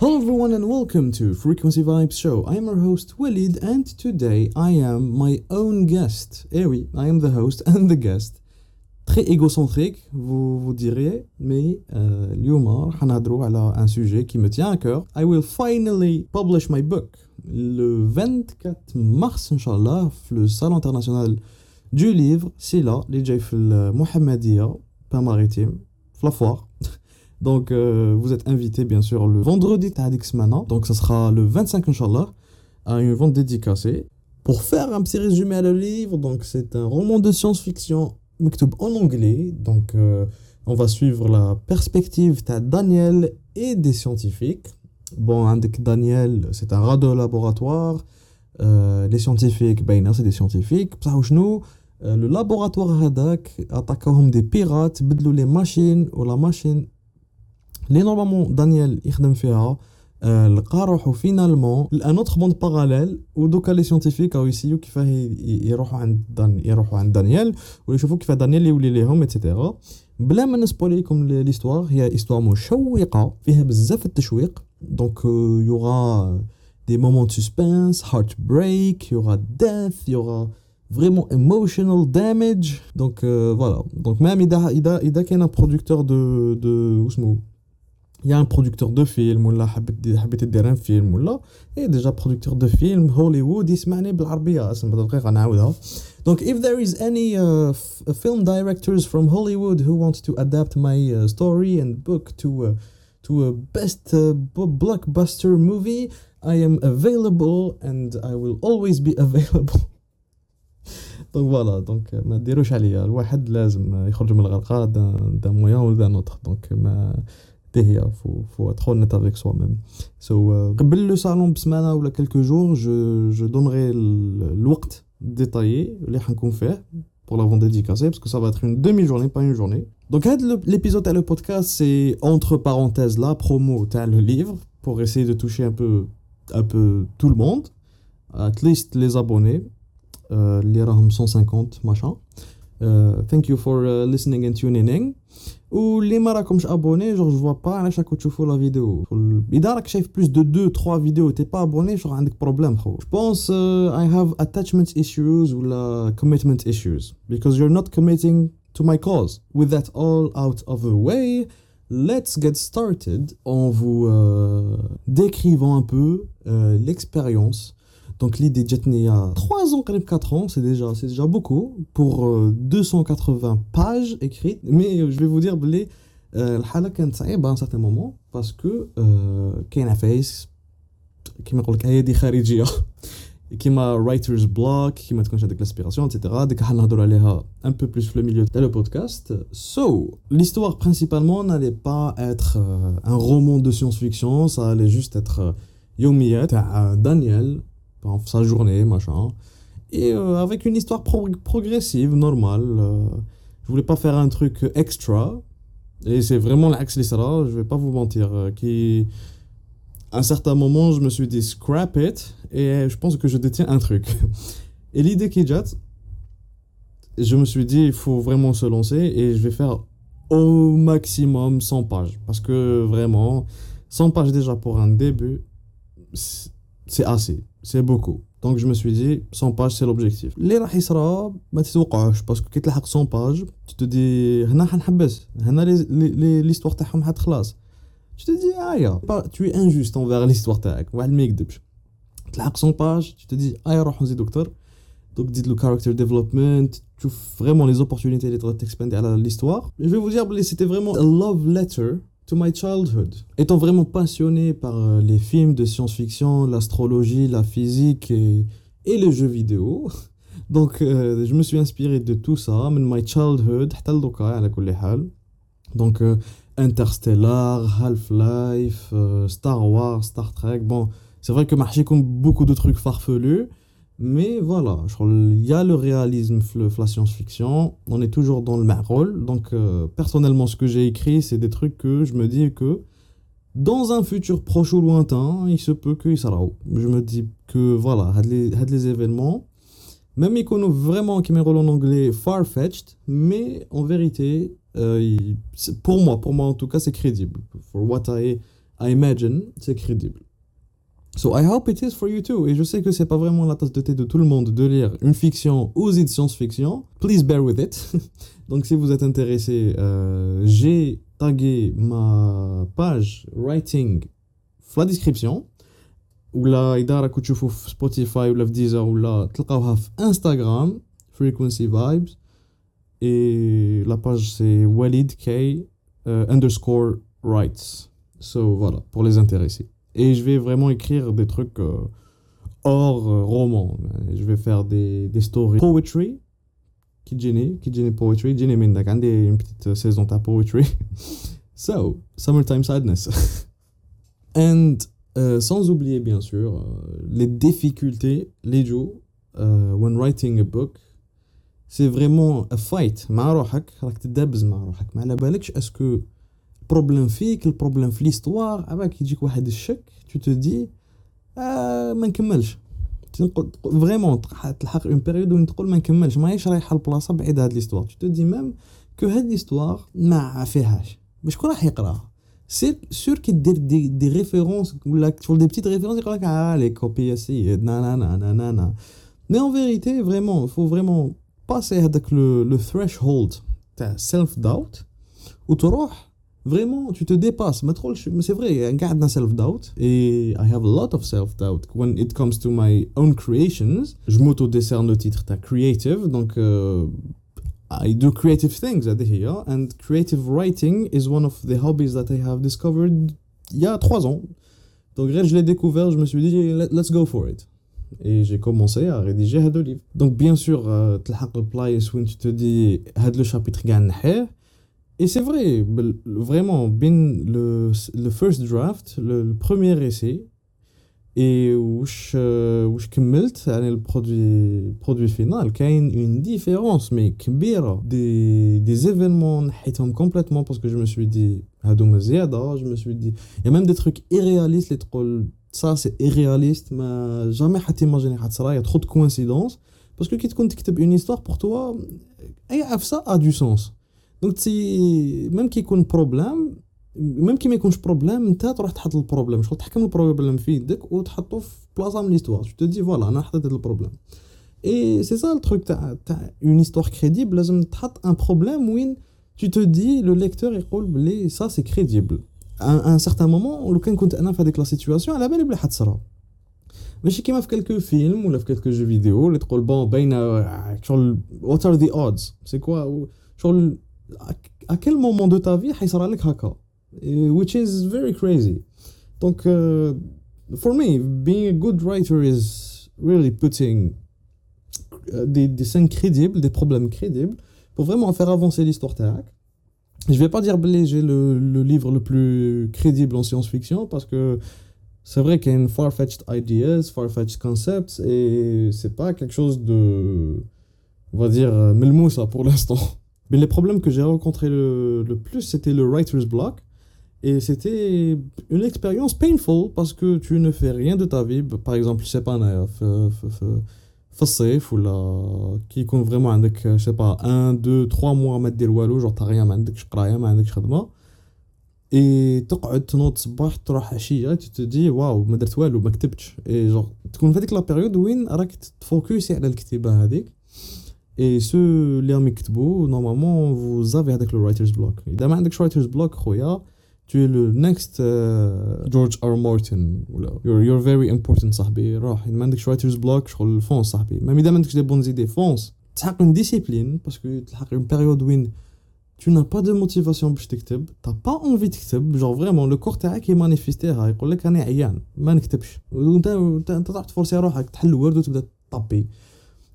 Hello everyone and welcome to Frequency Vibes Show. I am your host Walid and today I am my own guest. Eh oui, I am the host and the guest. Très égocentrique, vous, vous diriez, mais euh, اليوم راح نهضروا على un sujet qui me tient à cœur. I will finally publish my book le 24 mars, Inch'Allah, le Salon international du livre. C'est là, les جاي في المحمدية, pas maritime, la foire. Donc, euh, vous êtes invité, bien sûr, le vendredi Tadix maintenant. Donc, ça sera le 25, Inch'Allah, à une vente dédicacée. Pour faire un petit résumé à le livre, donc c'est un roman de science-fiction, mektoub en anglais. Donc, euh, on va suivre la perspective de Daniel et des scientifiques. Bon, Daniel, c'est un rat de laboratoire. Euh, les scientifiques, ben, c'est des scientifiques. nous le laboratoire Hadak attaquent des pirates, bidlou les machines, ou la machine اللي نورمالمون دانيال يخدم فيها لقى روحو فينالمون ان اوتر موند باراليل ودوكا لي سيونتيفيك او يسيو كيفاه يروحوا عند دان يروحوا عند دانيال ويشوفوا كيفاه دانيال يولي ليهم اتسيتيرا بلا ما نسبوليكم ليستوار هي استوار مشوقه فيها بزاف التشويق دونك يوغا دي مومون سسبنس هارت بريك يوغا ديث يوغا vraiment emotional damage donc euh, voilà donc même اذا اذا اذا كاين ان برودكتور دو دو اسمه يا ان برودكتور دو فيلم ولا حبيت حبيت دير ان فيلم ولا اي ديجا برودكتور دو فيلم هوليوود يسمعني بالعربيه اسم دقيقة نعاودها دونك اف ذير از اني فيلم دايركتورز فروم هوليوود هو وونت تو ادابت ماي ستوري اند بوك تو تو ا بيست بلوك باستر موفي اي ام افيلابل اند اي ويل اولويز بي افيلابل دونك فوالا دونك ما ديروش عليا الواحد لازم يخرج من الغرقاء دان مويان ولا دان اوتر دونك ما il faut, être honnête avec soi-même. So, euh, le salon بسمانة ou quelques jours, je, je donnerai le temps détaillé les qu'on fait pour la vente dédicacée parce que ça va être une demi-journée, pas une journée. Donc l'épisode et le podcast, c'est entre parenthèses la promo le livre pour essayer de toucher un peu un peu tout le monde, at least les abonnés, euh, les 150 machin. Uh, thank you for uh, listening and tuning in واللي ما راكمش ابوني جور جو فوا با علاش راكم تشوفوا لا فيديو اذا راك شايف بلوس دو دو 3 فيديو تي با ابوني جور عندك بروبليم خو جو بونس اي هاف اتاتشمنت ايشوز ولا commitment issues because you're not committing to my cause with that all out of the way let's get started en vous euh, décrivant un peu euh, l'expérience donc l'idée il y a 3 ans, 4 ans, c'est déjà, c'est déjà beaucoup pour euh, 280 pages écrites. Mais euh, je vais vous dire, les euh, halak à un certain moment parce que Kane Face, qui m'a dit qui m'a writer's block, qui m'a dit l'aspiration, etc. Donc on un peu plus le milieu de le podcast. So, l'histoire principalement n'allait pas être un roman de science-fiction, ça allait juste être Yomiya, Daniel, pendant sa journée, machin. Et euh, avec une histoire progressive, normale. Euh, je voulais pas faire un truc extra. Et c'est vraiment l'axe Lissara, je vais pas vous mentir. Euh, qui... À un certain moment, je me suis dit scrap it. Et euh, je pense que je détiens un truc. et l'idée qui jette, je me suis dit, il faut vraiment se lancer. Et je vais faire au maximum 100 pages. Parce que vraiment, 100 pages déjà pour un début, c'est assez c'est beaucoup. Donc je me suis dit, 100 pages, c'est l'objectif. Les rahisra, tu te parce que quand tu 100 pages, tu te dis, hana hanhabes, hana l'histoire tahum hat khlas. Tu te dis, ah, aïe, tu es injuste envers l'histoire tahak, ou al mekdebsh. Tu 100 pages, tu te dis, ah, aïe, rohon zi docteur. Donc dites le character development, tu vraiment les opportunités d'être expandé à l'histoire. Je vais vous dire, c'était vraiment a love letter to my childhood. Étant vraiment passionné par euh, les films de science-fiction, l'astrologie, la physique et, les jeux vidéo, donc euh, je me suis inspiré de tout ça, de my childhood, donc ah, euh, Interstellar, Half-Life, Star Wars, Star Trek, bon, c'est vrai que marché comme beaucoup de trucs farfelus, mais voilà, il y a le réalisme, la science-fiction, on est toujours dans le rôle. Donc, euh, personnellement, ce que j'ai écrit, c'est des trucs que je me dis que dans un futur proche ou lointain, il se peut sera Je me dis que voilà, les, les événements, même qu'on vraiment qui rôle en anglais far-fetched, mais en vérité, euh, pour moi, pour moi en tout cas, c'est crédible. For what I imagine c'est crédible. So I hope it is for you too. Et je sais que c'est pas vraiment la tasse de thé de tout le monde de lire une fiction ou une science-fiction. Please bear with it. Donc si vous êtes intéressé, euh, j'ai tagué ma page writing dans la description. Ou là, إذا راكم تشوفوا في سبوتيفاي ولا في ديزر ولا تلقاوها في انستغرام frequency vibes et la page c'est Walid K euh, underscore writes. So voilà, pour les intéressés. Et je vais vraiment écrire des trucs euh, hors euh, roman. Je vais faire des, des stories. Poetry. Qui gêne, qui gêne poetry. Gêne mindak. une petite saison de poetry. so, summertime sadness. And sans oublier bien sûr les difficultés, les jours, when writing a book, c'est vraiment a fight مع روحك راك تدابز مع روحك ما على بالكش اسكو البروبليم فيك البروبليم في ليستوار عباك يجيك واحد الشك تو تو دي آه ما نكملش فريمون تلحق اون بيريود وين تقول ما نكملش ماهيش رايحه لبلاصه بعيد هاد ليستوار تو تو دي ميم كو هاد ليستوار ما فيهاش باش شكون راح يقراها سي سور كي دير دي, دي ريفيرونس ولا تشوف دي بتيت ريفيرونس يقول لك اه لي كوبي سيد نا نا نا نا نا مي اون فيريتي فريمون فو فريمون باسي هذاك لو ثريش هولد تاع سيلف داوت وتروح vraiment, tu te dépasses. Mais c'est vrai, I got self-doubt et I have a lot of self-doubt. When it comes to my own creations, je m'auto-décerne le titre, t'as creative, donc euh, I do creative things at here, and creative writing is one of the hobbies that I have il y a trois ans. Donc, je l'ai découvert, je me suis dit, let's go for it et j'ai commencé à rédiger deux livres. Donc bien sûr, euh, tu le plays when tu te dis, le chapitre gagne et c'est vrai, vraiment, bin le, le first draft, le, le premier essai, et où je, où je le produit, produit final, il y a une différence, mais des, des événements complètement parce que je me suis dit, je me suis dit, il y a même des trucs irréalistes, les ça c'est irréaliste, mais jamais imaginé ça, il y a trop de coïncidences, parce que quand tu écris une histoire pour toi, ça a du sens. دونك سي ميم يكون بروبليم ميم كي ما يكونش بروبليم انت تروح تحط البروبليم. شغل تحكم البروبليم في يدك وتحطو في بلاصة من ليستوار تو دي فوالا أنا حطيت هذا البروبليم. اي سي سا التخوك تاع تاع اون ايستوار كريديبل لازم تحط ان بروبليم وين تو تو دي لو ليكتور يقول بلي سا سي كريديبل ان سارتان مومون لو كان كنت أنا في هذيك لا سيتوياسيون على بالي بلي حتصرا ماشي كيما في كالكو فيلم ولا في كالكو جو فيديو اللي تقول بون باينه شغل وات ار ذا اودز سي كوا شغل à quel moment de ta vie حيصرى لك هكا which is very crazy donc uh, for me being a good writer is really putting uh, des, des scènes crédibles des problèmes crédibles pour vraiment faire avancer l'histoire تاعك je vais pas dire que j'ai le, le livre le plus crédible en science-fiction parce que c'est vrai qu'il y a une far-fetched ideas, far-fetched concepts et c'est pas quelque chose de on va dire melmoussa pour l'instant Mais les problèmes que j'ai rencontrés le, le, plus, c'était le writer's block. Et c'était une expérience painful parce que tu ne fais rien de ta vie. Par exemple, je sais pas, في الصيف ولا كي يكون فريمون عندك je sais pas 1 2 3 mois ما دير والو جور تا rien ما عندكش قرايه ما عندكش خدمه اي تقعد تنوض صباح تروح عشيه تدي واو ما درت والو ما كتبتش اي جور تكون في هذيك لا بيريود وين راك تفوكسي على الكتيبه هذيك Et ceux اللي راهم يكتبوا normalement vous avez avec le writer's block. إذا ما عندكش writer's block خويا tu es le next uh, George R. Martin ولا you're, you're very important صاحبي روح ما عندكش writer's block شغل فونس صاحبي même إذا ما عندكش دي بون زيدي فونس تحقق une discipline parce que تلحق une période وين tu n'as pas de motivation باش تكتب t'as pas envie تكتب genre vraiment le corps تاعك يمانيفيستيها يقول لك انا عيان ما نكتبش وانت انت تروح تفورسي روحك تحل ورد وتبدا تطبي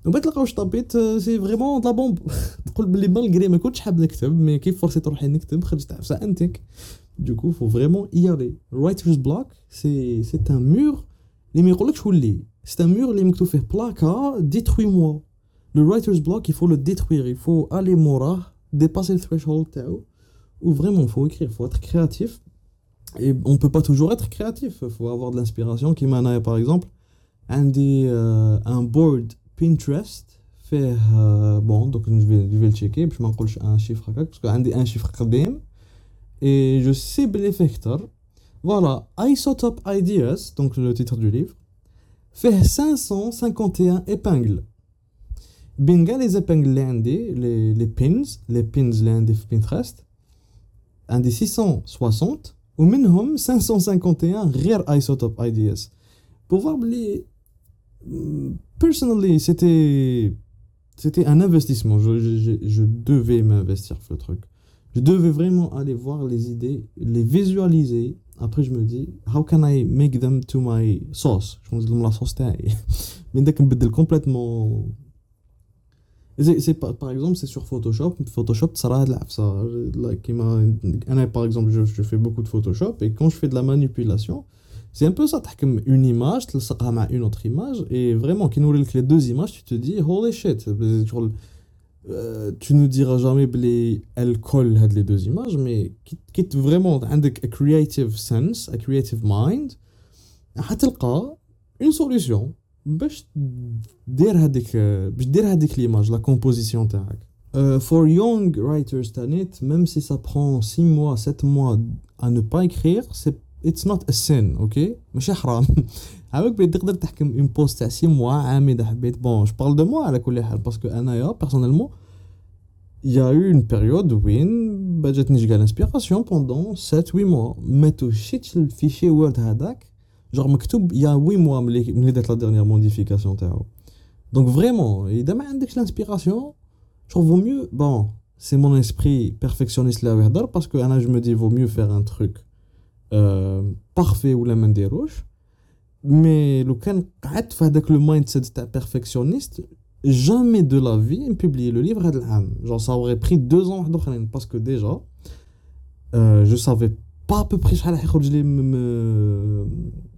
وما تلقاوش طبيت سي فريمون لا بومب تقول بلي مالغري ما كنتش حاب نكتب مي كيف فرصي روحي نكتب خرجت عفسه انتك دوكو فو فريمون y aller writer's block سي سي ان مور اللي ما يقولكش ولي سي ان مور اللي مكتوب فيه بلاكا ديتروي موا لو writer's block il faut le détruire il faut aller موراه dépasser le threshold تاعو ou vraiment faut écrire faut être créatif et on peut pas toujours être créatif faut avoir de l'inspiration qui m'en a par exemple عندي un board بينترست فيه بون دوك نجي جو تشيكي باش ما نقولش ان شيفر هكاك باسكو عندي ان شيفر قديم اي جو سي بلي فيه كتر Voilà, Isotope Ideas, donc le titre du livre, fait 551 épingles. Binga les épingles les, les pins, les pins les Pinterest, un des 660, ou minimum 551 rare Isotope Ideas. Pour voir les... Personnally, c'était c'était un investissement. Je, devais m'investir le truc. Je devais vraiment aller voir les idées, les visualiser. Après, je me dis, how can I make them to my sauce Je me dis, la sauce Mais dès que je complètement. C'est par exemple, c'est sur Photoshop. Photoshop, ça ça. Like, par exemple, je fais beaucoup de Photoshop et quand je fais de la manipulation, c'est un peu ça, tu as une image, tu as une autre image, et vraiment, qui nous les deux images, tu te dis, holy shit, euh, tu ne diras jamais qu'elle colle les deux images, mais qui est vraiment avec a creative sense, a creative mind, tu une solution باش دير هذيك باش دير هذيك l'image, la composition تاعك. Uh, for young writers تانيت même si ça prend 6 mois 7 mois à ne pas écrire c'est اتس نوت ا سين اوكي ماشي حرام عاوك بغيت تقدر تحكم اون بوست تاع سي موا عام اذا حبيت بون جو بارل دو موا على كل حال باسكو انايا بيرسونيلمون يا او اون بيريود وين جاتني كاع الانسبيراسيون بوندون 7 8 موا ما توشيتش الفيشي وورد هذاك جوغ مكتوب يا 8 موا ملي ملي دارت لا ديرنيير موديفيكاسيون تاعو دونك فريمون اذا ما عندكش الانسبيراسيون جو فو ميو بون سي مون اسبري بيرفكسيونيست اللي يهضر باسكو انا جو مو دي فو ميو فير ان تروك بارفي ولا ما نديروش مي لو كان قعدت في هذاك لو مايند سيت تاع بيرفكسيونيست جامي دو لا في نبوبلي لو ليفر هذا العام جون سا اوري بري دو زون واحد اخرين باسكو ديجا جو سافي با بوبري شحال راح يخرج لي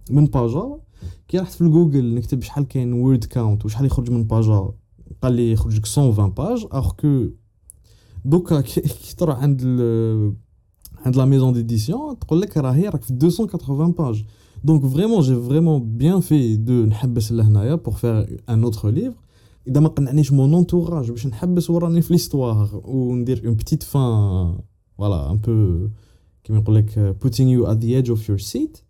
من باجا كي رحت في الجوجل نكتب شحال كاين وورد كاونت وشحال يخرج من باجا قال لي يخرج لك 120 باج اخ كو دوكا كي تروح عند Hein, de la maison d'édition, 280 pages. Donc vraiment, j'ai vraiment bien fait de Nhabbes pour faire un autre livre. Et d'abord, mon entourage, je Nhabbes l'histoire, ou dire une petite fin, voilà, un peu, qui comme on euh, putting you at the edge of your seat.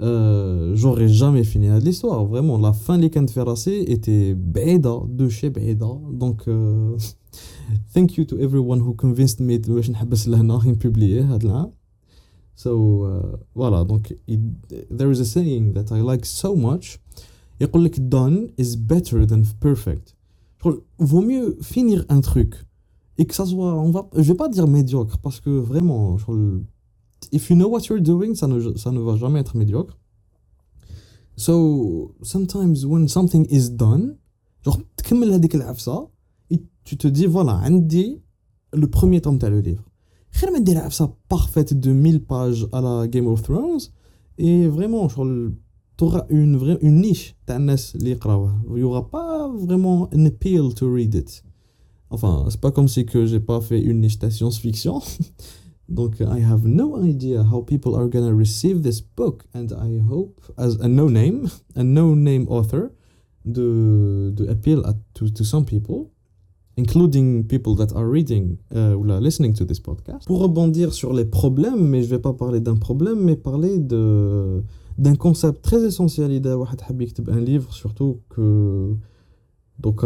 Euh, j'aurais jamais fini l'histoire. Vraiment, la fin les Ferracé était Béda, de chez Béda. Donc, euh, thank you to everyone who convinced me باش نحبس لهنا نبوبليه هذا العام so uh, voilà donc it, there is a saying that I like so much يقول لك done is better than perfect شغل vaut mieux finir un truc et que ça soit on va je vais pas dire médiocre parce que vraiment شغل if you know what you're doing ça ne, ça ne va jamais être médiocre so sometimes when something is done genre تكمل هذيك العفسه tu te dis, voilà, Andy, le premier tome, as le livre. Khir ma dire ça parfaite de 1000 pages à la Game of Thrones. Et vraiment, tu auras une, vraie, une niche, t'as Il n'y aura pas vraiment un appeal to read it. Enfin, c'est pas comme si que j'ai pas fait une niche de science-fiction. Donc, I have no idea how people are gonna receive this book, and I hope, as a no-name, a no-name author, de, de appeal à, to, to some people including people that are reading euh, ou listening to this podcast. Pour rebondir sur les problèmes, mais je vais pas parler d'un problème, mais parler de d'un concept très essentiel إذا واحد حاب يكتب un livre surtout que donc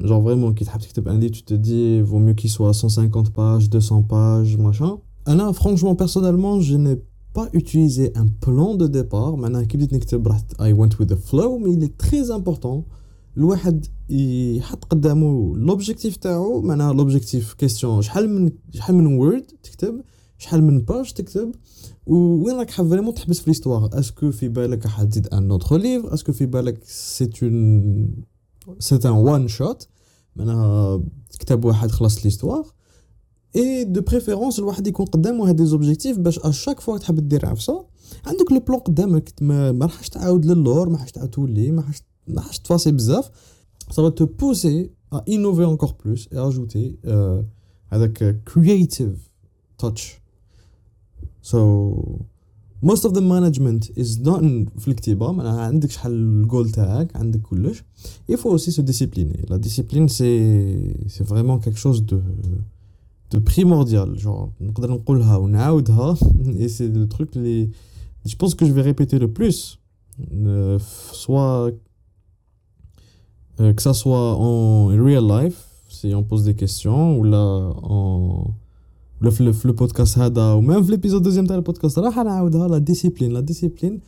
genre vraiment qui تحب تكتب un livre tu te dis vaut mieux qu'il soit 150 pages 200 pages machin là franchement personnellement je n'ai pas utilisé un plan de départ maintenant كي بديت نكتب I went with the flow mais il est très important الواحد يحط قدامه لوبجيكتيف تاعو معناها لوبجيكتيف كيستيون شحال من شحال من وورد تكتب شحال من باج تكتب وين راك حاب فريمون تحبس في ليستواغ اسكو في بالك راح تزيد ان اوتر ليفر اسكو في بالك سي اون سي ان وان شوت معناها كتاب واحد خلص ليستواغ اي دو بريفيرونس الواحد يكون قدامه هاد زوبجيكتيف باش اشاك فوا تحب دير عفسة. عندك لو بلون قدامك ما راحش تعاود للور ما راحش تعاود تولي ما راحش ça va te pousser à innover encore plus et ajouter euh, avec a creative touch. So most of the management is done في الكتيبة معناها عندك شحال الجول تاعك عندك كلش il faut aussi se discipliner la discipline c'est c'est vraiment quelque chose de primordial genre نقدر نقولها ونعاودها et c'est le truc les je pense que je vais répéter le plus euh, soit euh, que ça soit en real life, si on pose des questions, ou là, en. Le, le, podcast Hada, ou même l'épisode deuxième de le podcast, la discipline, la discipline,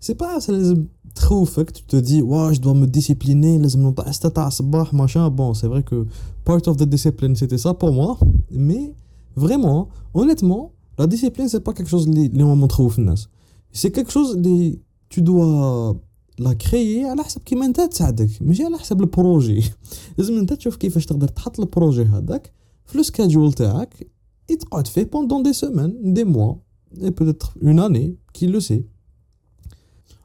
c'est pas ça les trop fait hein, tu te dis, ouais, je dois me discipliner, les machin. Bon, c'est vrai que part of the discipline, c'était ça pour moi, mais vraiment, honnêtement, la discipline, c'est pas quelque chose qui est trop C'est quelque chose que tu dois لا كريي على حسب كيما انت تساعدك ماشي على حسب البروجي لازم انت تشوف كيفاش تقدر تحط البروجي هذاك في لو سكادجول تاعك تقعد فيه بوندون دي سيمين دي موا اي بوتيتر اون اني كي لو سي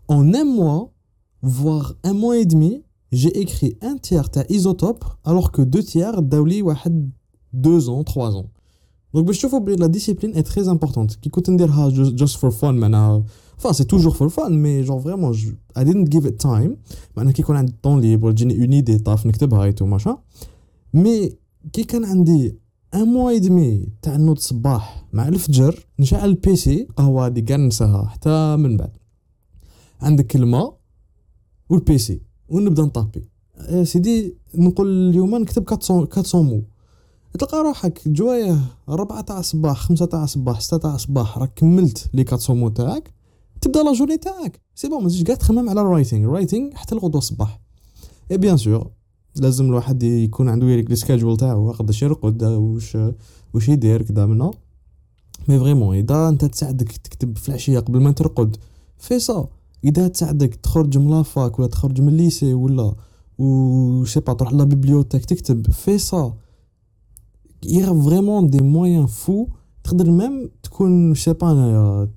En un mois, voire un mois et demi, j'ai écrit un tiers ta isotope, alors que deux tiers daouli wahed deux ans, trois ans. Donc باش تشوفوا بلي لا ديسيبلين est très importante. كي كنت نديرها just for fun معناها enfin c'est toujours for fun mais genre vraiment je, I didn't give it time. معناها كي يكون عندي طون ليبر تجيني اون ايدي طاف نكتبها ايتو ماشا مي كي كان عندي ان موا يدمي تاع نوض صباح مع الفجر نشعل البيسي قهوه هادي كاع ننساها حتى من بعد عندك الماء والبيسي ونبدا نطابي سيدي نقول اليوم نكتب 400 400 مو تلقى روحك جوايه ربعة تاع الصباح خمسة تاع الصباح ستة تاع الصباح راك كملت لي 400 مو تاعك تبدا لا جورني تاعك. سي بون ما تجيش كاع تخمم على الرايتينغ الرايتينغ حتى الغدوة الصباح. اي بيان سور لازم الواحد يكون عنده يريك لي سكاجول تاعو قداش يرقد واش واش يدير كدا منا مي فريمون إذا أنت تساعدك تكتب في العشية قبل ما ترقد في سا إذا تساعدك تخرج من لافاك ولا تخرج من الليسي ولا و سي با تروح لا بيبليوتيك تكتب في سا يا فريمون دي مويان فو تقدر ميم تكون سي با انايا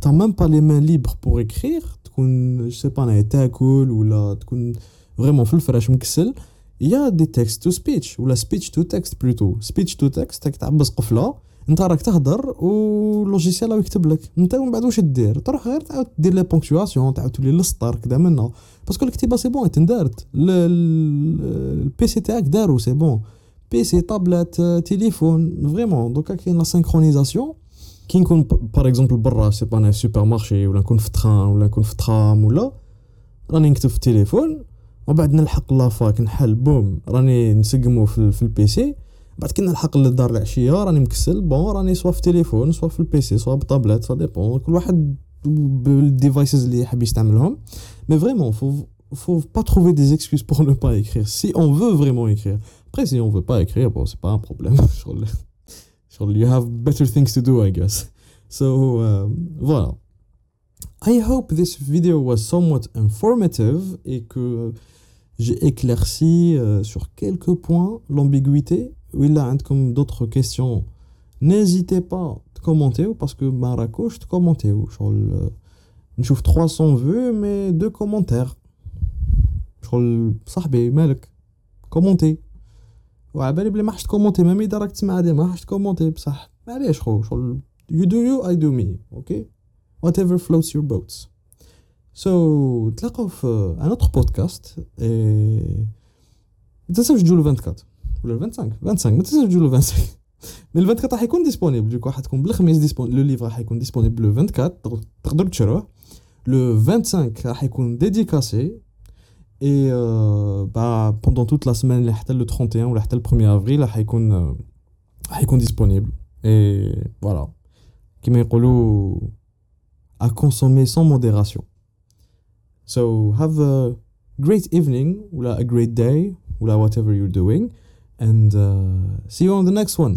تا ميم با لي مان ليبر بور اكريغ تكون سي با انايا تاكل ولا تكون فريمون في الفراش مكسل يا دي تكست تو سبيتش ولا سبيتش تو تكست بلوتو سبيتش تو تكست تعبس قفله انت راك تهضر واللوجيسيال راه يكتب لك انت من بعد واش دير تروح غير تعاود دير لي بونكتواسيون تعاود تولي للسطر كذا منا باسكو الكتيبه سي بون تندارت البيسي تاعك دارو سي بون بيسي طابلات تليفون فريمون دوكا كاين لا سينكرونيزاسيون كي نكون باغ اكزومبل برا سي با سوبر مارشي ولا نكون في تران ولا نكون في ترام ولا راني نكتب في التليفون ومن بعد نلحق لافاك نحل بوم راني نسقمو في, في البيسي بعد كي نلحق للدار العشيه راني مكسل بون راني سوا في التليفون سوا في البيسي سوا بالطابلات سا ديبون كل واحد بالديفايسز اللي يحب يستعملهم مي فريمون فو faut pas trouver des excuses pour ne pas écrire. Si on veut vraiment écrire. Après, si on veut pas écrire, bon, c'est pas un problème. you have better things to do, I guess. So, uh, voilà. I hope this video was somewhat informative et que j'ai éclairci uh, sur quelques points l'ambiguïté ou il a comme d'autres questions, n'hésitez pas à commenter parce que Marrakech, commenter. Je trouve 300 vues, mais deux commentaires. Je صاحبي مالك كومونتي وعبالي بلي ما حش تكومونتي ميم إذا راك تسمع هادي ما حش تكومونتي بصح. معليش خو شغل you do you I do me okay whatever floats your boats. So نتلاقاو في ان اوتر بودكاست اي ما تنساوش تجوا 24 ولا 25 25 ما تنساش تجوا 25 مي ال 24 راح يكون ديسپونيبل دوك راح تكون بالخميس ديسپونيبل لو ليفر راح يكون ديسپونيبل لو 24 تقدروا تشروه. لو 25 راح يكون ديديكاسي Et euh, bah, pendant toute la semaine, le 31 ou le 1er avril, il est euh, disponible. Et voilà. Qui à consommer sans modération. So, have a great evening, ou a great day, ou whatever you're doing. And uh, see you on the next one.